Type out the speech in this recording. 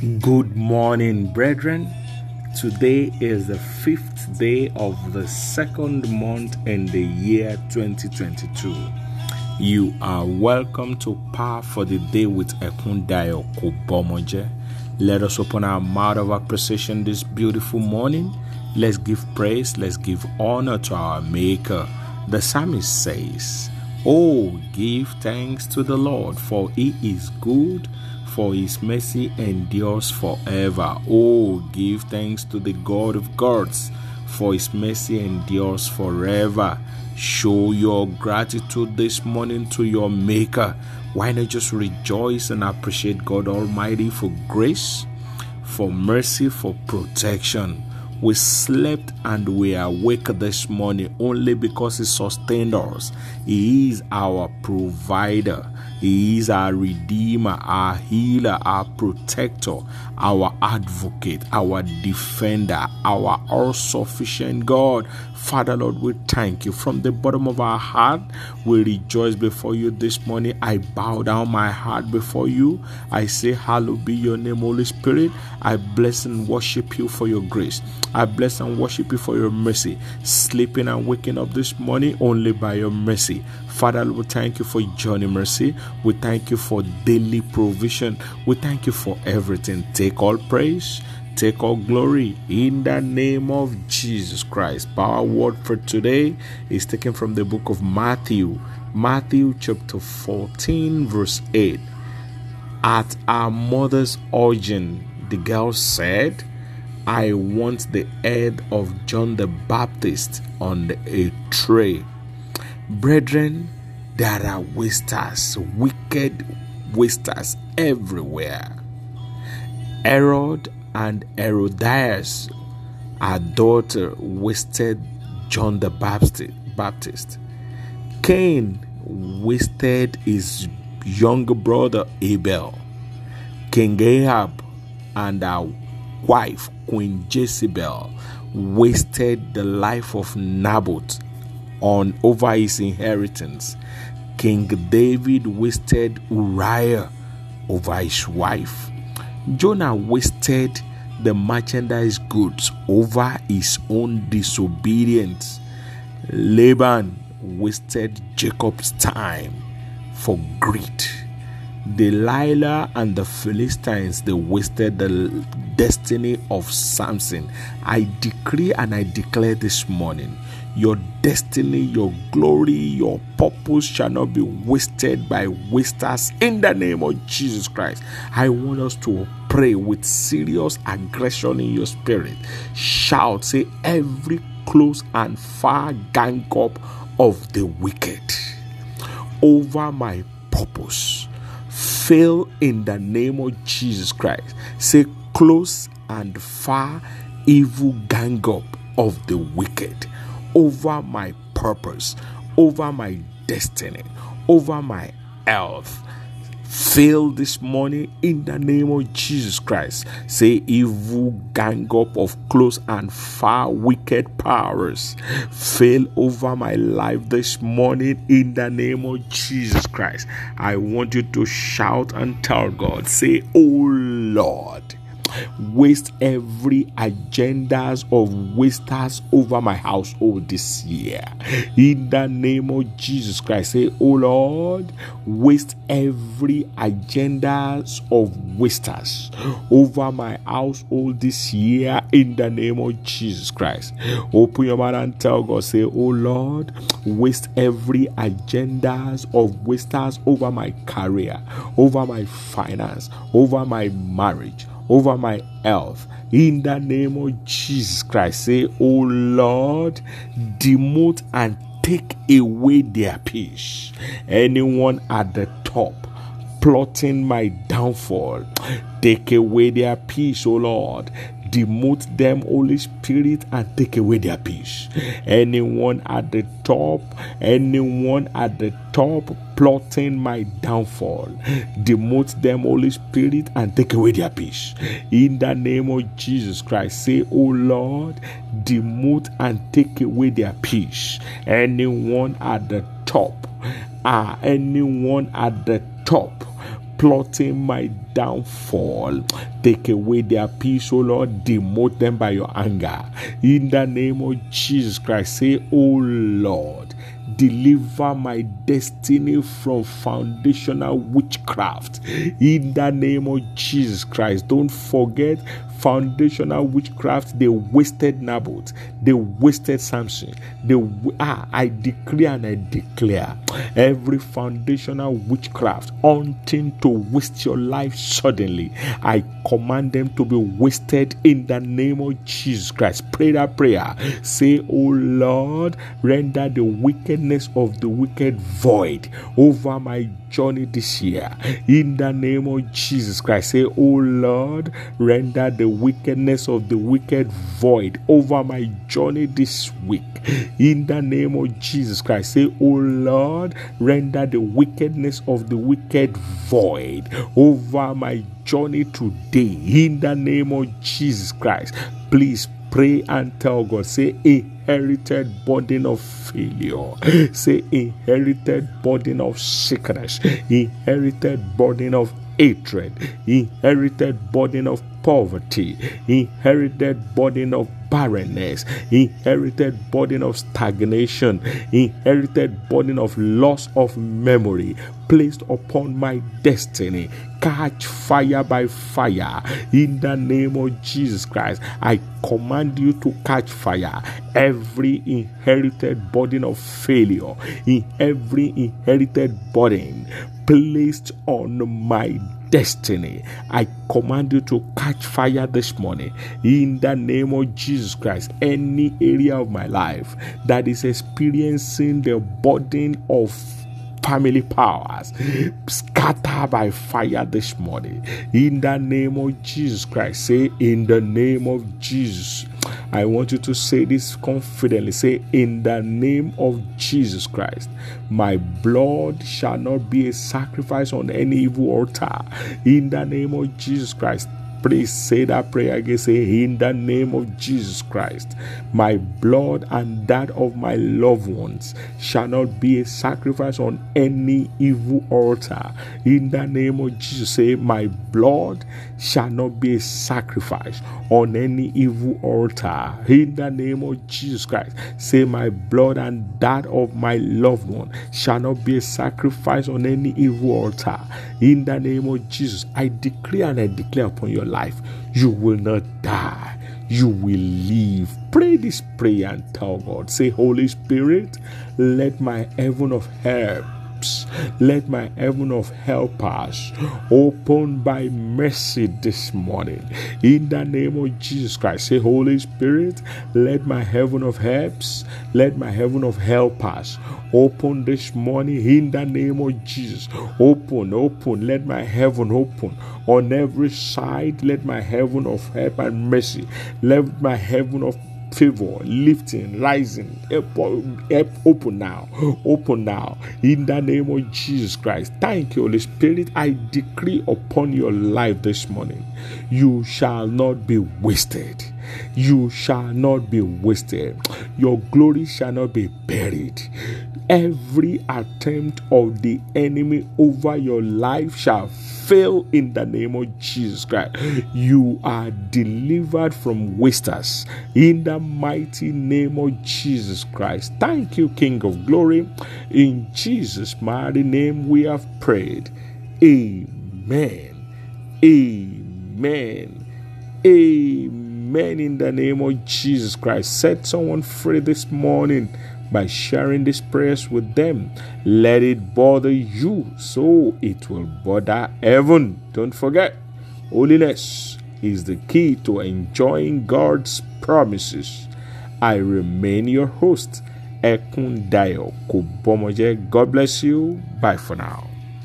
Good morning, brethren. Today is the fifth day of the second month in the year 2022. You are welcome to Power for the Day with Ekundayo Kobomoje. Let us open our mouth of appreciation this beautiful morning. Let's give praise, let's give honor to our Maker. The psalmist says, Oh, give thanks to the Lord, for he is good for his mercy endures forever. Oh, give thanks to the God of gods, for his mercy endures forever. Show your gratitude this morning to your Maker. Why not just rejoice and appreciate God Almighty for grace, for mercy, for protection? We slept and we are awake this morning only because He sustained us. He is our provider. He is our redeemer, our healer, our protector, our advocate, our defender, our all sufficient God. Father, Lord, we thank you. From the bottom of our heart, we rejoice before you this morning. I bow down my heart before you. I say, Hallowed be your name, Holy Spirit. I bless and worship you for your grace. I bless and worship you for your mercy. Sleeping and waking up this morning only by your mercy. Father, we thank you for journey mercy. We thank you for daily provision. We thank you for everything. Take all praise, take all glory in the name of Jesus Christ. Our word for today is taken from the book of Matthew, Matthew chapter 14, verse 8. At our mother's urging, the girl said, I want the head of John the Baptist on a tray. Brethren, there are wasters, wicked wasters everywhere. Herod and Herodias, our daughter, wasted John the Baptist. Cain wasted his younger brother Abel. King Ahab and our wife, Queen Jezebel, wasted the life of Naboth on over his inheritance. King David wasted Uriah over his wife. Jonah wasted the merchandise goods over his own disobedience. Laban wasted Jacob's time for greed. Delilah and the Philistines they wasted the destiny of Samson. I decree and I declare this morning your destiny, your glory, your purpose shall not be wasted by wasters in the name of Jesus Christ. I want us to pray with serious aggression in your spirit. Shout, say, every close and far gang up of the wicked over my purpose. Fail in the name of Jesus Christ. Say, close and far evil gang up of the wicked over my purpose, over my destiny, over my health. Fail this morning in the name of Jesus Christ. Say, evil gang up of close and far wicked powers. Fail over my life this morning in the name of Jesus Christ. I want you to shout and tell God, say, Oh Lord waste every agendas of wasters over my household this year. In the name of Jesus Christ, say, Oh Lord, waste every agendas of wasters over my household this year. In the name of Jesus Christ, open your mouth and tell God, say, Oh Lord, waste every agendas of wasters over my career, over my finance, over my marriage over my health. In the name of Jesus Christ, say, Oh Lord, demote and take away their peace. Anyone at the top plotting my downfall, take away their peace, O Lord demote them, Holy Spirit, and take away their peace. Anyone at the top, anyone at the top plotting my downfall, demote them, Holy Spirit, and take away their peace. In the name of Jesus Christ, say, Oh Lord, demote and take away their peace. Anyone at the top, ah, anyone at the top plotting my downfall. Take away their peace, O Lord. Demote them by your anger. In the name of Jesus Christ, say, O Lord, deliver my destiny from foundational witchcraft. In the name of Jesus Christ, don't forget foundational witchcraft, they wasted Naboth, they wasted Samson. They ah, I declare and I declare every foundational witchcraft wanting to waste your life suddenly. I command them to be wasted in the name of Jesus Christ. Pray that prayer. Say, Oh Lord, render the wickedness of the wicked void over my journey this year. In the name of Jesus Christ, say, Oh Lord, render the wickedness of the wicked void over my journey this week. In the name of Jesus Christ, say, Oh Lord, render the wickedness of the wicked void over my journey today. In the name of Jesus Christ, please pray and tell God, say, inherited burden of failure, say, inherited burden of sickness, inherited burden of hatred, inherited burden of poverty, inherited burden of barrenness, inherited burden of stagnation, inherited burden of loss of memory placed upon my destiny. Catch fire by fire in the name of Jesus Christ. I command you to catch fire. Every inherited burden of failure, in every inherited burden placed on my destiny. I command you to catch fire this morning in the name of Jesus Christ. Any area of my life that is experiencing the burden of family powers scatter by fire this morning in the name of Jesus Christ. Say, in the name of Jesus. I want you to say this confidently. Say, In the name of Jesus Christ, my blood shall not be a sacrifice on any evil altar. In the name of Jesus Christ, Please say that prayer again. Say, In the name of Jesus Christ, my blood and that of my loved ones shall not be a sacrifice on any evil altar. In the name of Jesus, say, My blood shall not be a sacrifice on any evil altar. In the name of Jesus Christ, say, My blood and that of my loved one shall not be a sacrifice on any evil altar. In the name of Jesus, I declare and I declare upon your life, you will not die. You will live. Pray this prayer and tell God. Say, Holy Spirit, let my heaven of help let my heaven of helpers open by mercy this morning. In the name of Jesus Christ, say, Holy Spirit, let my heaven of helps, let my heaven of helpers open this morning. In the name of Jesus, open, open, let my heaven open on every side. Let my heaven of help and mercy, let my heaven of favor, lifting, rising, open now, open now, in the name of Jesus Christ. Thank you, Holy Spirit. I decree upon your life this morning, you shall not be wasted. You shall not be wasted. Your glory shall not be buried. Every attempt of the enemy over your life shall fail in the name of Jesus Christ. You are delivered from wasters in the mighty name of Jesus Christ. Thank you, King of Glory. In Jesus' mighty name we have prayed. Amen. Amen. Amen. In the name of Jesus Christ. Set someone free this morning by sharing these prayers with them. Let it bother you so it will bother heaven. Don't forget, holiness is the key to enjoying God's promises. I remain your host, Ekundayo Kubomoje. God bless you. Bye for now.